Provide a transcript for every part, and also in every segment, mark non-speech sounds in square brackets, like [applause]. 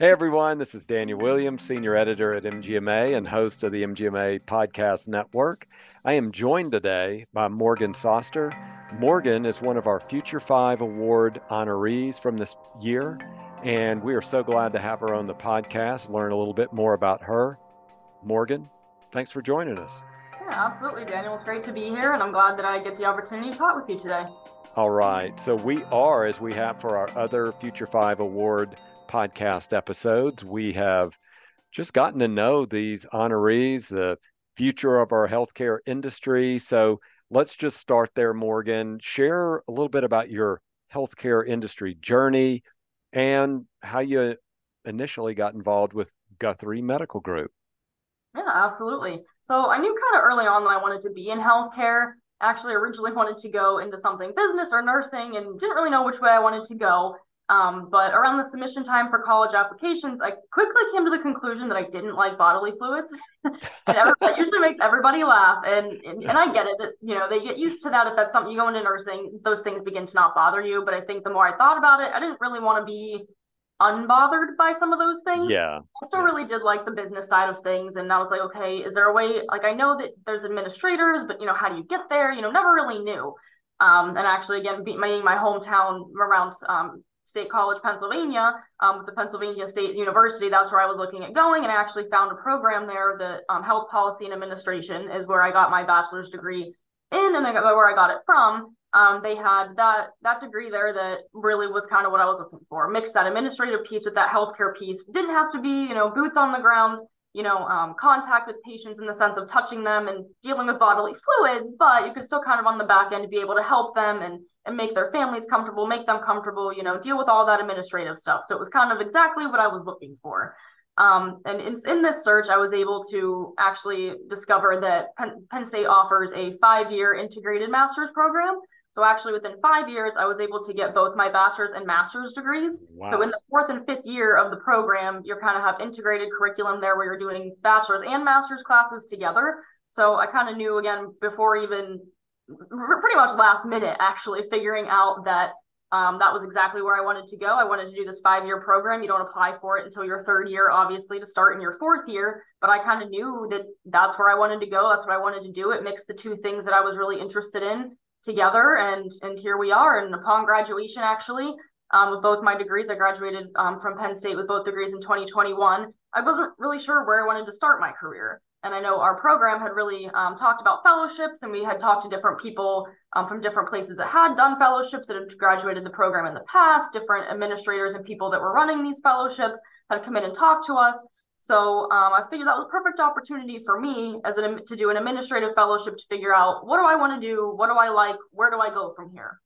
Hey everyone, this is Daniel Williams, Senior Editor at MGMA and host of the MGMA Podcast Network. I am joined today by Morgan Soster. Morgan is one of our Future Five Award honorees from this year, and we are so glad to have her on the podcast, learn a little bit more about her. Morgan, thanks for joining us. Yeah, absolutely, Daniel. It's great to be here, and I'm glad that I get the opportunity to talk with you today. All right. So we are, as we have for our other Future Five Award podcast episodes. We have just gotten to know these honorees, the future of our healthcare industry. So let's just start there, Morgan. Share a little bit about your healthcare industry journey and how you initially got involved with Guthrie Medical Group. Yeah, absolutely. So I knew kind of early on that I wanted to be in healthcare. Actually, originally wanted to go into something business or nursing and didn't really know which way I wanted to go. Um, but around the submission time for college applications, I quickly came to the conclusion that I didn't like bodily fluids. [laughs] and that usually makes everybody laugh. And, and, and I get it that, you know, they get used to that. If that's something you go into nursing, those things begin to not bother you. But I think the more I thought about it, I didn't really want to be unbothered by some of those things. Yeah. I still yeah. really did like the business side of things. And I was like, okay, is there a way, like, I know that there's administrators, but, you know, how do you get there? You know, never really knew. Um, and actually, again, being my, my hometown around um, State College, Pennsylvania, um, with the Pennsylvania State University. That's where I was looking at going, and I actually found a program there. The um, Health Policy and Administration is where I got my bachelor's degree in, and I got where I got it from. Um, they had that that degree there that really was kind of what I was looking for. Mixed that administrative piece with that healthcare piece. Didn't have to be, you know, boots on the ground you know, um, contact with patients in the sense of touching them and dealing with bodily fluids, but you could still kind of on the back end be able to help them and and make their families comfortable, make them comfortable, you know, deal with all that administrative stuff. So it was kind of exactly what I was looking for. Um, and in, in, this search, I was able to actually discover that Penn, Penn State offers a five year integrated master's program. So actually, within five years, I was able to get both my bachelor's and master's degrees. Wow. So in the fourth and fifth year of the program, you kind of have integrated curriculum there where you're doing bachelor's and master's classes together. So I kind of knew again before even pretty much last minute actually figuring out that um, that was exactly where I wanted to go. I wanted to do this five year program. You don't apply for it until your third year, obviously, to start in your fourth year. But I kind of knew that that's where I wanted to go. That's what I wanted to do. It mixed the two things that I was really interested in together, and and here we are. And upon graduation, actually, um, with both my degrees, I graduated um, from Penn State with both degrees in 2021. I wasn't really sure where I wanted to start my career. And I know our program had really um, talked about fellowships, and we had talked to different people um, from different places that had done fellowships that had graduated the program in the past. Different administrators and people that were running these fellowships had come in and talked to us. So um, I figured that was a perfect opportunity for me as an to do an administrative fellowship to figure out what do I want to do, what do I like, where do I go from here.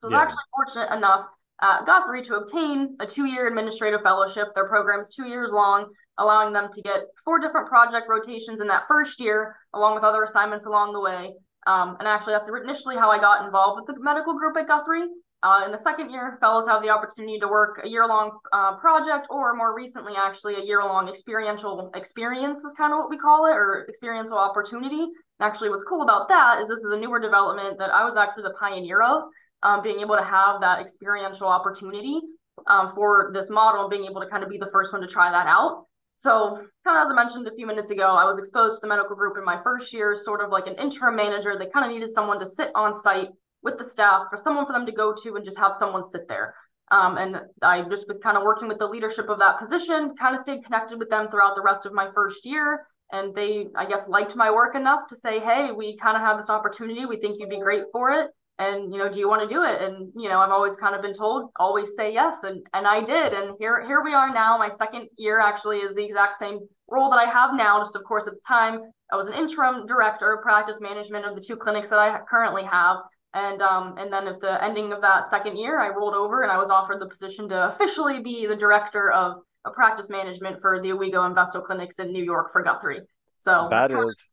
So I was yeah. actually fortunate enough at Guthrie to obtain a two-year administrative fellowship. Their program is two years long allowing them to get four different project rotations in that first year, along with other assignments along the way. Um, and actually, that's initially how I got involved with the medical group at Guthrie. Uh, in the second year, fellows have the opportunity to work a year-long uh, project, or more recently, actually, a year-long experiential experience is kind of what we call it, or experiential opportunity. And actually, what's cool about that is this is a newer development that I was actually the pioneer of, um, being able to have that experiential opportunity um, for this model, and being able to kind of be the first one to try that out. So, kind of as I mentioned a few minutes ago, I was exposed to the medical group in my first year, sort of like an interim manager. They kind of needed someone to sit on site with the staff, for someone for them to go to and just have someone sit there. Um, and I just with kind of working with the leadership of that position, kind of stayed connected with them throughout the rest of my first year. And they, I guess, liked my work enough to say, hey, we kind of have this opportunity. We think you'd be great for it and you know do you want to do it? And you know i've always kind of been told always say yes and and i did and here here we are now. My second year actually is the exact same role that i have now just of course at the time i was an interim director of practice management of the two clinics that i currently have and um and then at the ending of that second year i rolled over and i was offered the position to officially be the director of a practice management for the Owego and Vestal clinics in new york for guthrie. So that is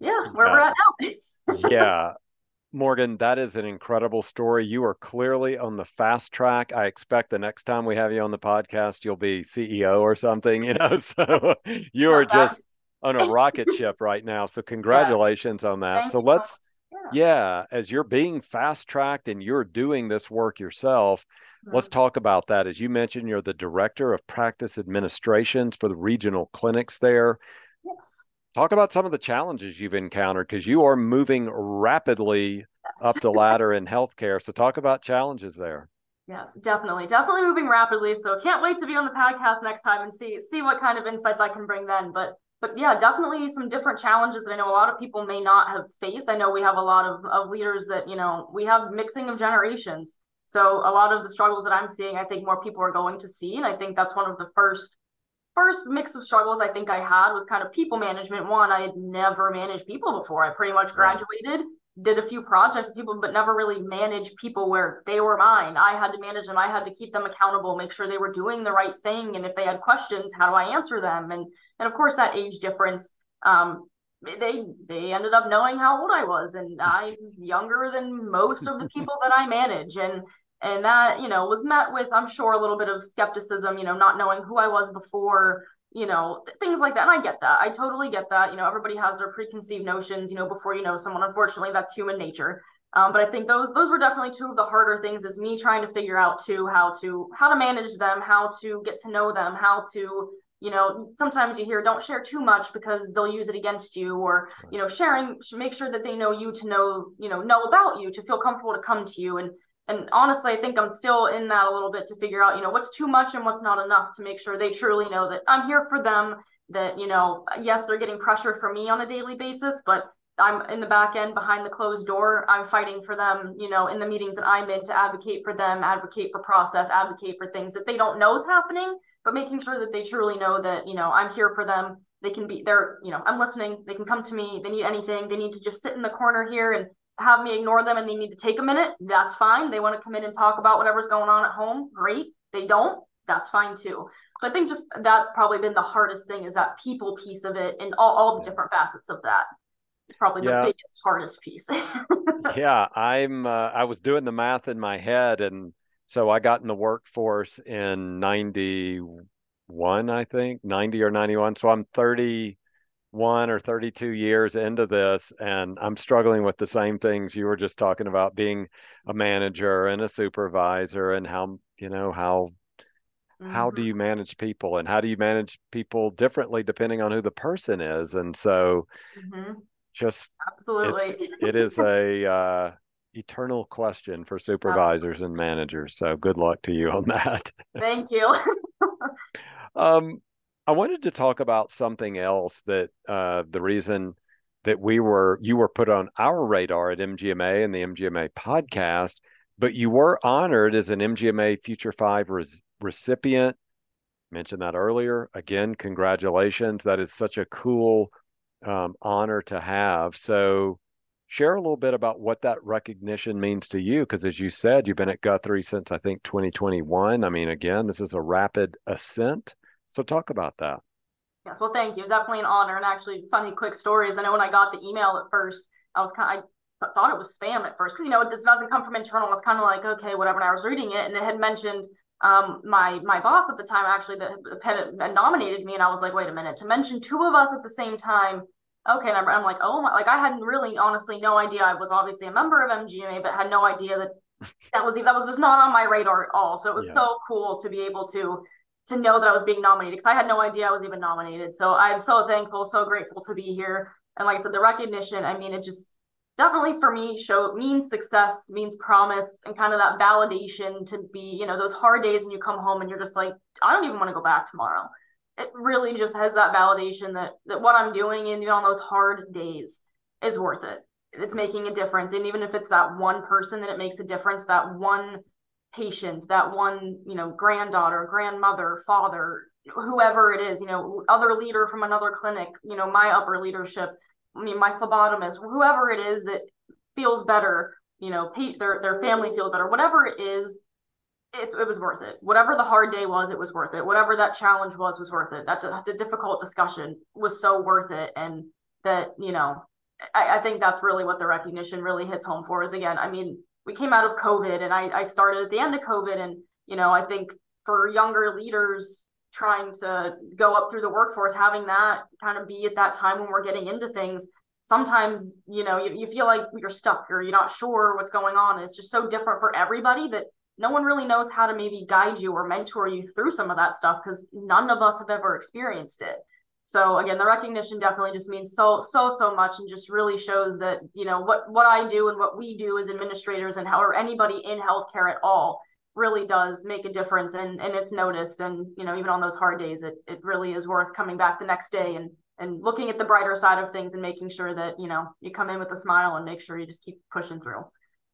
yeah where we're at now. [laughs] Yeah Morgan, that is an incredible story. You are clearly on the fast track. I expect the next time we have you on the podcast, you'll be CEO or something, you know. [laughs] So you are just on a rocket ship right now. So congratulations on that. Thank so let's yeah. yeah. as you're being fast tracked and you're doing this work yourself, mm-hmm. let's talk about that. As you mentioned, you're the director of practice administrations for the regional clinics there. Yes. Talk about some of the challenges you've encountered because you are moving rapidly yes. up the [laughs] ladder in healthcare. So, talk about challenges there. Yes, definitely, definitely moving rapidly. So, can't wait to be on the podcast next time and see see what kind of insights I can bring then. But but yeah, definitely some different challenges that I know a lot of people may not have faced. I know we have a lot of, of leaders that, you know, we have mixing of generations. So a lot of the struggles that I'm seeing, I think more people are going to see. And I think that's one of the first first mix of struggles I think I had was kind of people management. One, I had never managed people before. I pretty much graduated, did a few projects with people, but never really managed people where they were mine. I had to manage them. I had to keep them accountable, make sure they were doing the right thing. And if they had questions, how do I answer them? And and of course that age difference um, they they ended up knowing how old I was, and [laughs] I'm younger than most of the people that I manage, and and that you know was met with I'm sure a little bit of skepticism, you know, not knowing who I was before, you know, things like that. And I get that, I totally get that. You know, everybody has their preconceived notions, you know, before you know someone. Unfortunately, that's human nature. Um, but I think those those were definitely two of the harder things is me trying to figure out too how to how to manage them, how to get to know them, how to you know sometimes you hear don't share too much because they'll use it against you or you know sharing make sure that they know you to know you know know about you to feel comfortable to come to you and and honestly i think i'm still in that a little bit to figure out you know what's too much and what's not enough to make sure they truly know that i'm here for them that you know yes they're getting pressure from me on a daily basis but i'm in the back end behind the closed door. I'm fighting for them you know in the meetings that i'm in to advocate for them advocate for process advocate for things that they don't know is happening but making sure that they truly know that you know i'm here for them. They can be there you know i'm listening. They can come to me. They need anything. They need to just sit in the corner here and have me ignore them and they need to take a minute that's fine. They want to come in and talk about whatever's going on at home great. They don't that's fine too. But i think just that's probably been the hardest thing is that people piece of it and all, all the different facets of that. It's probably yeah. the biggest hardest piece. [laughs] Yeah i'm uh, i was doing the math in my head and so I got in the workforce in 91, I think, 90 or 91. So I'm 31 or 32 years into this, and I'm struggling with the same things you were just talking about being a manager and a supervisor, and how, you know, how. Mm-hmm. How do mm-hmm. you manage people, and how do you manage people differently depending on who the person is? And so, mm-hmm. just absolutely, it is a uh, eternal question for supervisors Absolutely. and managers. So good luck to you on that. Thank you. [laughs] [laughs] um, I wanted to talk about something else that uh, the reason that we were you were put on our radar at MGMA and the MGMA podcast, but you were honored as an MGMA Future Five res- recipient. Mentioned that earlier. Again, congratulations. That is such a cool um, honor to have. So share a little bit about what that recognition means to you because as you said you've been at guthrie since i think 2021 i mean again this is a rapid ascent so talk about that yes well thank you it's definitely an honor and actually funny quick stories i know when i got the email at first i was kind of I thought it was spam at first because you know this doesn't come from internal. I was kind of like, okay, whatever. And I was reading it, and it had mentioned um, my my boss at the time actually that had nominated me, and I was like, wait a minute, to mention two of us at the same time okay and I'm, I'm, like oh my like i hadn't really honestly no idea i was obviously a member of mgma but had no idea that [laughs] that was that was just not on my radar at all so it was yeah. so cool to be able to to know that i was being nominated because i had no idea i was even nominated so i'm so thankful so grateful to be here and like i said the recognition i mean it just definitely for me show means success means promise and kind of that validation to be you know those hard days when you come home and you're just like i don't even want to go back tomorrow it really just has that validation that that what I'm doing even on those hard days is worth it. It's making a difference. And even if it's that one person that it makes a difference, that one patient, that one, you know, granddaughter, grandmother, father, whoever it is, you know, other leader from another clinic, you know, my upper leadership, I mean, my phlebotomist, whoever it is that feels better, you know, their their family feels better, whatever it is, it, it was worth it. Whatever the hard day was, it was worth it. Whatever that challenge was, was worth it. That the difficult discussion was so worth it. And that, you know, I, I think that's really what the recognition really hits home for is again, I mean, we came out of COVID and I, I started at the end of COVID. And, you know, I think for younger leaders trying to go up through the workforce, having that kind of be at that time when we're getting into things, sometimes you know you, you feel like you're stuck or you're not sure what's going on it's just so different for everybody that no one really knows how to maybe guide you or mentor you through some of that stuff because none of us have ever experienced it so again the recognition definitely just means so so so much and just really shows that you know what what i do and what we do as administrators and how or anybody in healthcare at all really does make a difference and and it's noticed. And you know even on those hard days it it really is worth coming back the next day and and looking at the brighter side of things and making sure that you know you come in with a smile and make sure you just keep pushing through.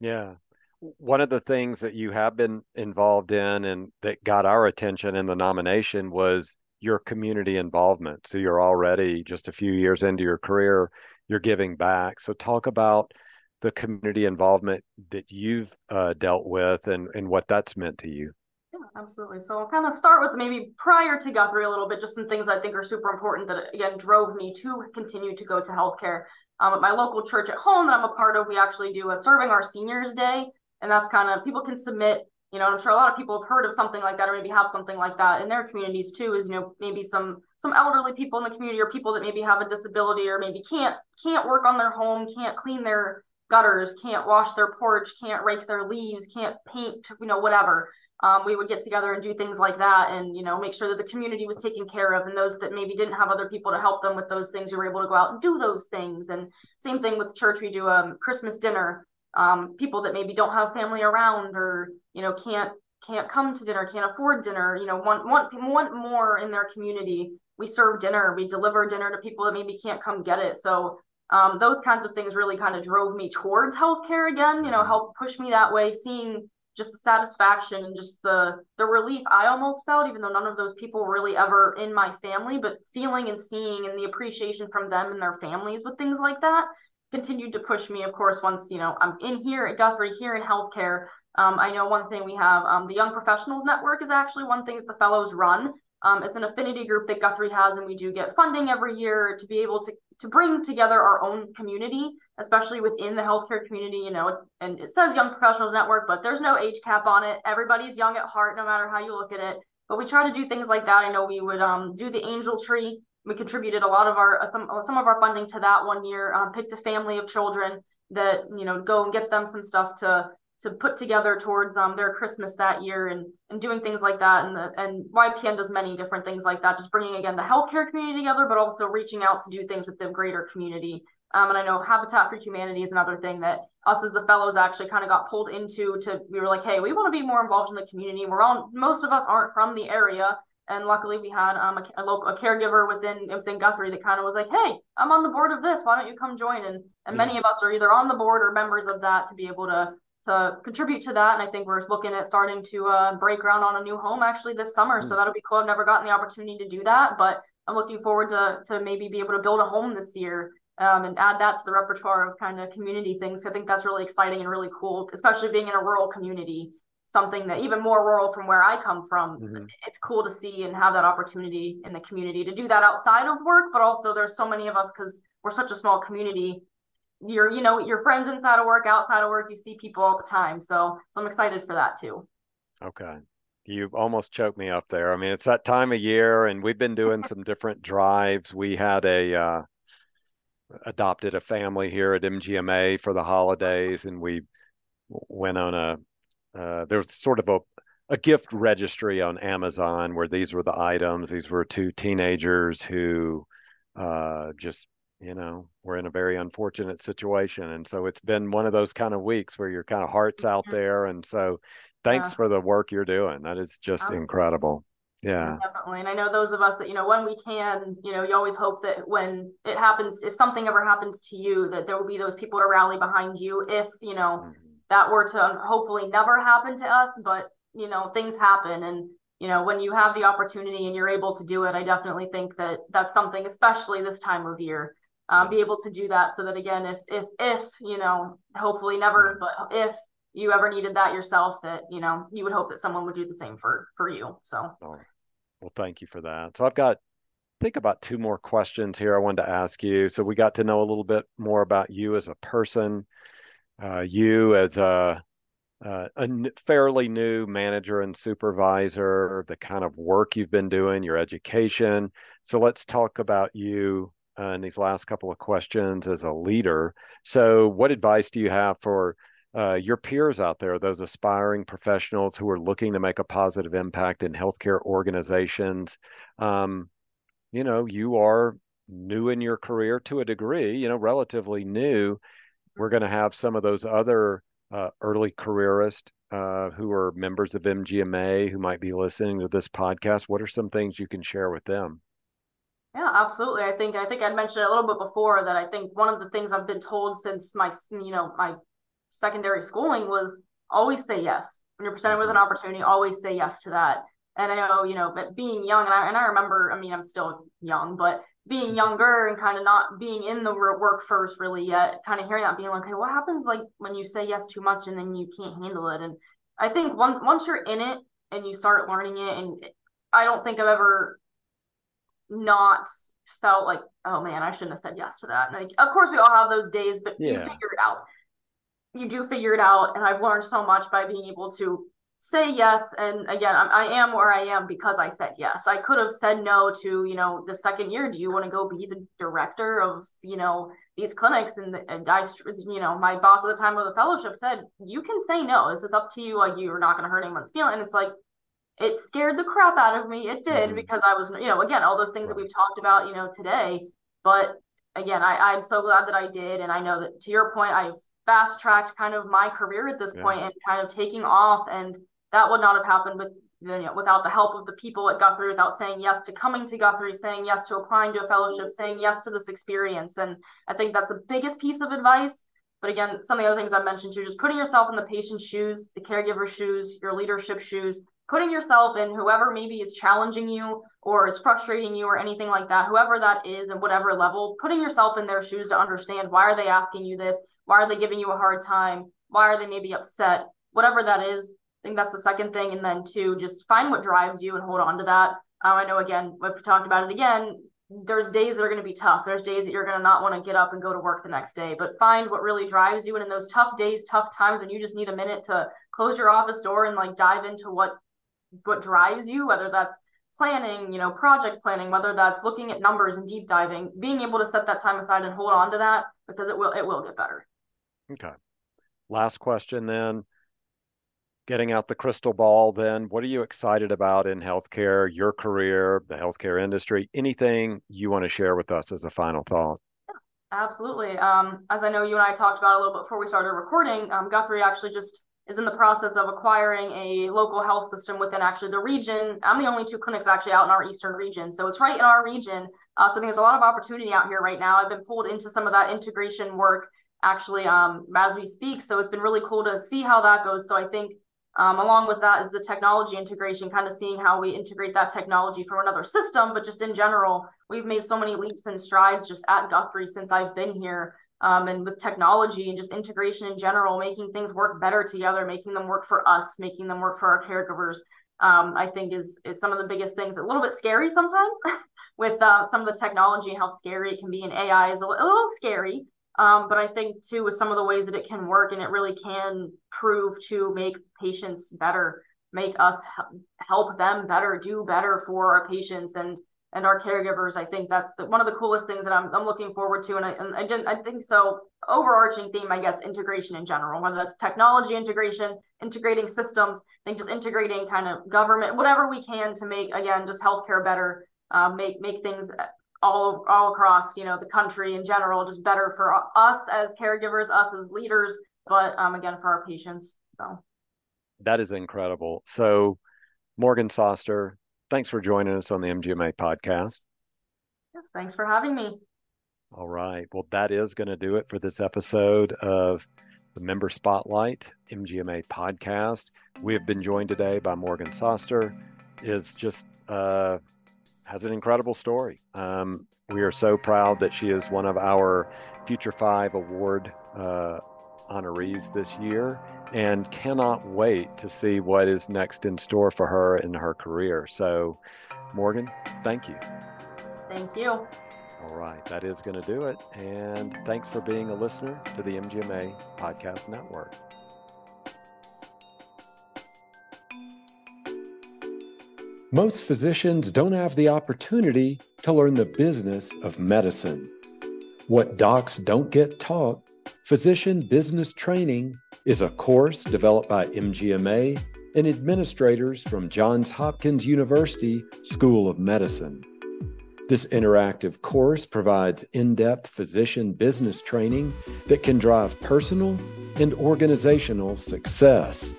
Yeah. One of the things that you have been involved in and that got our attention in the nomination was your community involvement so you're already just a few years into your career you're giving back so talk about the community involvement that you've uh, dealt with and, and what that's meant to you yeah, absolutely. So I'll kind of start with maybe prior to Guthrie a little bit, just some things I think are super important that again drove me to continue to go to healthcare. Um, at my local church at home that I'm a part of, we actually do a serving our seniors day, and that's kind of people can submit. You know, I'm sure a lot of people have heard of something like that, or maybe have something like that in their communities too. Is you know maybe some some elderly people in the community, or people that maybe have a disability, or maybe can't can't work on their home, can't clean their gutters, can't wash their porch, can't rake their leaves, can't paint, you know, whatever. Um, we would get together and do things like that and you know make sure that the community was taken care of and those that maybe didn't have other people to help them with those things we were able to go out and do those things. And same thing with church. We do a um, christmas dinner um, people that maybe don't have family around or you know can't can't come to dinner can't afford dinner you know want want want more in their community. We serve dinner we deliver dinner to people that maybe can't come get it. So um, those kinds of things really kind of drove me towards healthcare again you know mm-hmm. help push me that way seeing just the satisfaction and just the the relief I almost felt, even though none of those people were really ever in my family, but feeling and seeing and the appreciation from them and their families with things like that continued to push me. Of course, once you know I'm in here at Guthrie, here in healthcare. Um, I know one thing we have um, the Young Professionals Network is actually one thing that the fellows run. Um, it's an affinity group that Guthrie has, and we do get funding every year to be able to to bring together our own community, especially within the healthcare community. You know, and it says Young Professionals Network, but there's no age cap on it. Everybody's young at heart, no matter how you look at it. But we try to do things like that. I know we would um, do the Angel Tree. We contributed a lot of our some some of our funding to that one year. Um, picked a family of children that you know go and get them some stuff to to put together towards um, their Christmas that year and and doing things like that. And the, and YPN does many different things like that, just bringing again the healthcare community together, but also reaching out to do things with the greater community. Um, and I know Habitat for Humanity is another thing that us as the fellows actually kind of got pulled into. To we were like, hey, we want to be more involved in the community. We're all most of us aren't from the area, and luckily we had um, a, a local a caregiver within within Guthrie that kind of was like, hey, I'm on the board of this. Why don't you come join? And and yeah. many of us are either on the board or members of that to be able to to contribute to that. And I think we're looking at starting to uh, break ground on a new home actually this summer. So hmm. that'll be cool. I've never gotten the opportunity to do that, but I'm looking forward to to maybe be able to build a home this year um, and add that to the repertoire of kind of community things. I think that's really exciting and really cool, especially being in a rural community. Something that even more rural from where I come from, mm-hmm. it's cool to see and have that opportunity in the community to do that outside of work. But also, there's so many of us because we're such a small community. Your you know your friends inside of work outside of work you see people all the time. So so i'm excited for that too. Okay. You've almost choked me up there. I mean it's that time of year and we've been doing some different drives. We had a uh, adopted a family here at mgma for the holidays and we went on a uh, there was sort of a a gift registry on Amazon where these were the items. These were two teenagers who uh, just you know we're in a very unfortunate situation and so it's been one of those kind of weeks where your kind of heart's out there and so thanks yeah. for the work you're doing that is just Absolutely. incredible yeah definitely and i know those of us that you know when we can you know you always hope that when it happens if something ever happens to you that there will be those people to rally behind you if you know mm-hmm. That were to hopefully never happen to us but you know things happen. And you know when you have the opportunity and you're able to do it i definitely think that that's something especially this time of year um, be able to do that so that again if if if you know hopefully never but if you ever needed that yourself that you know you would hope that someone would do the same for for you. So. Well thank you for that. So i've got I think about two more questions here i wanted to ask you. So we got to know a little bit more about you as a person uh, you as a, uh, a fairly new manager and supervisor the kind of work you've been doing your education so let's talk about you uh, in these last couple of questions as a leader. So, what advice do you have for uh, your peers out there, those aspiring professionals who are looking to make a positive impact in healthcare organizations? Um, you know, you are new in your career to a degree, you know, relatively new. We're going to have some of those other uh, early careerists uh, who are members of MGMA who might be listening to this podcast. What are some things you can share with them? Yeah, absolutely. I think I think I'd mentioned a little bit before that I think one of the things I've been told since my you know my secondary schooling was always say yes when you're presented with an mm-hmm. opportunity. Always say yes to that. And I know you know, but being young, and I and I remember. I mean, I'm still young, but being younger and kind of not being in the work first really yet, kind of hearing that, being like, okay, what happens like when you say yes too much and then you can't handle it? And I think once once you're in it and you start learning it, and I don't think I've ever not felt like, oh man, I shouldn't have said yes to that. And like, of course, we all have those days, but yeah. you figure it out. You do figure it out, and I've learned so much by being able to say yes and again I'm, i am where i am because i said yes. I could have said no to you know the second year do you want to go be the director of you know these clinics? And, and i you know my boss at the time of the fellowship said you can say no. This is up to you. Like you're not going to hurt anyone's feeling. And it's like it scared the crap out of me. It did mm-hmm. because i was you know again all those things that we've talked about you know today. But again i i'm so glad that i did. And i know that to your point i've fast tracked kind of my career at this yeah. point and kind of taking off and that would not have happened with you know, without the help of the people at Guthrie, without saying yes to coming to Guthrie, saying yes to applying to a fellowship, saying yes to this experience. And I think that's the biggest piece of advice. But again, some of the other things I mentioned too, just putting yourself in the patient's shoes, the caregiver's shoes, your leadership shoes, putting yourself in whoever maybe is challenging you or is frustrating you or anything like that, whoever that is and whatever level, putting yourself in their shoes to understand why are they asking you this? Why are they giving you a hard time? Why are they maybe upset? Whatever that is, I think that's the second thing. And then two, just find what drives you and hold on to that. Um, I know again, we've talked about it again. There's days that are going to be tough. There's days that you're going to not want to get up and go to work the next day, but find what really drives you. And in those tough days, tough times when you just need a minute to close your office door and like dive into what what drives you, whether that's planning, you know, project planning, whether that's looking at numbers and deep diving, being able to set that time aside and hold on to that because it will it will get better. Okay. Last question then. Getting out the crystal ball then what are you excited about in healthcare your career the healthcare industry? Anything you want to share with us as a final thought? Yeah, absolutely. Um, as i know you and i talked about a little bit before we started recording um, guthrie actually just is in the process of acquiring a local health system within actually the region. I'm the only two clinics actually out in our eastern region so it's right in our region. Uh, so i think there's a lot of opportunity out here right now. I've been pulled into some of that integration work actually um, as we speak so it's been really cool to see how that goes so i think um, along with that is the technology integration, kind of seeing how we integrate that technology from another system. But just in general, we've made so many leaps and strides just at Guthrie since I've been here. Um, and with technology and just integration in general, making things work better together, making them work for us, making them work for our caregivers, um, I think is is some of the biggest things. A little bit scary sometimes [laughs] with uh, some of the technology and how scary it can be. And AI is a, a little scary, um, but I think too, with some of the ways that it can work and it really can prove to make patients better, make us help them better, do better for our patients and and our caregivers. I think that's the, one of the coolest things that I'm, I'm looking forward to. And I, and I, think so. Overarching theme, I guess, integration in general, whether that's technology integration, integrating systems, I think just integrating kind of government, whatever we can to make again just healthcare better, uh, make make things all all across you know the country in general just better for us as caregivers us as leaders but um, again for our patients so. That is incredible. So morgan soster thanks for joining us on the mgma podcast. Yes thanks for having me. All right. Well that is going to do it for this episode of the member spotlight mgma podcast. We have been joined today by morgan soster is just uh has an incredible story. Um, we are so proud that she is one of our Future Five Award uh, honorees this year and cannot wait to see what is next in store for her in her career. So, Morgan, thank you. Thank you. All right, that is going to do it. And thanks for being a listener to the MGMA Podcast Network. Most physicians don't have the opportunity to learn the business of medicine. What docs don't get taught, Physician Business Training is a course developed by MGMA and administrators from Johns Hopkins University School of Medicine. This interactive course provides in depth physician business training that can drive personal and organizational success.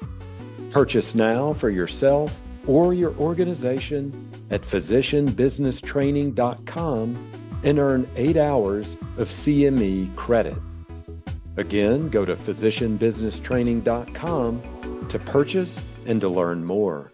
Purchase now for yourself or your organization at physicianbusinesstraining.com and earn eight hours of CME credit. Again, go to physicianbusinesstraining.com to purchase and to learn more.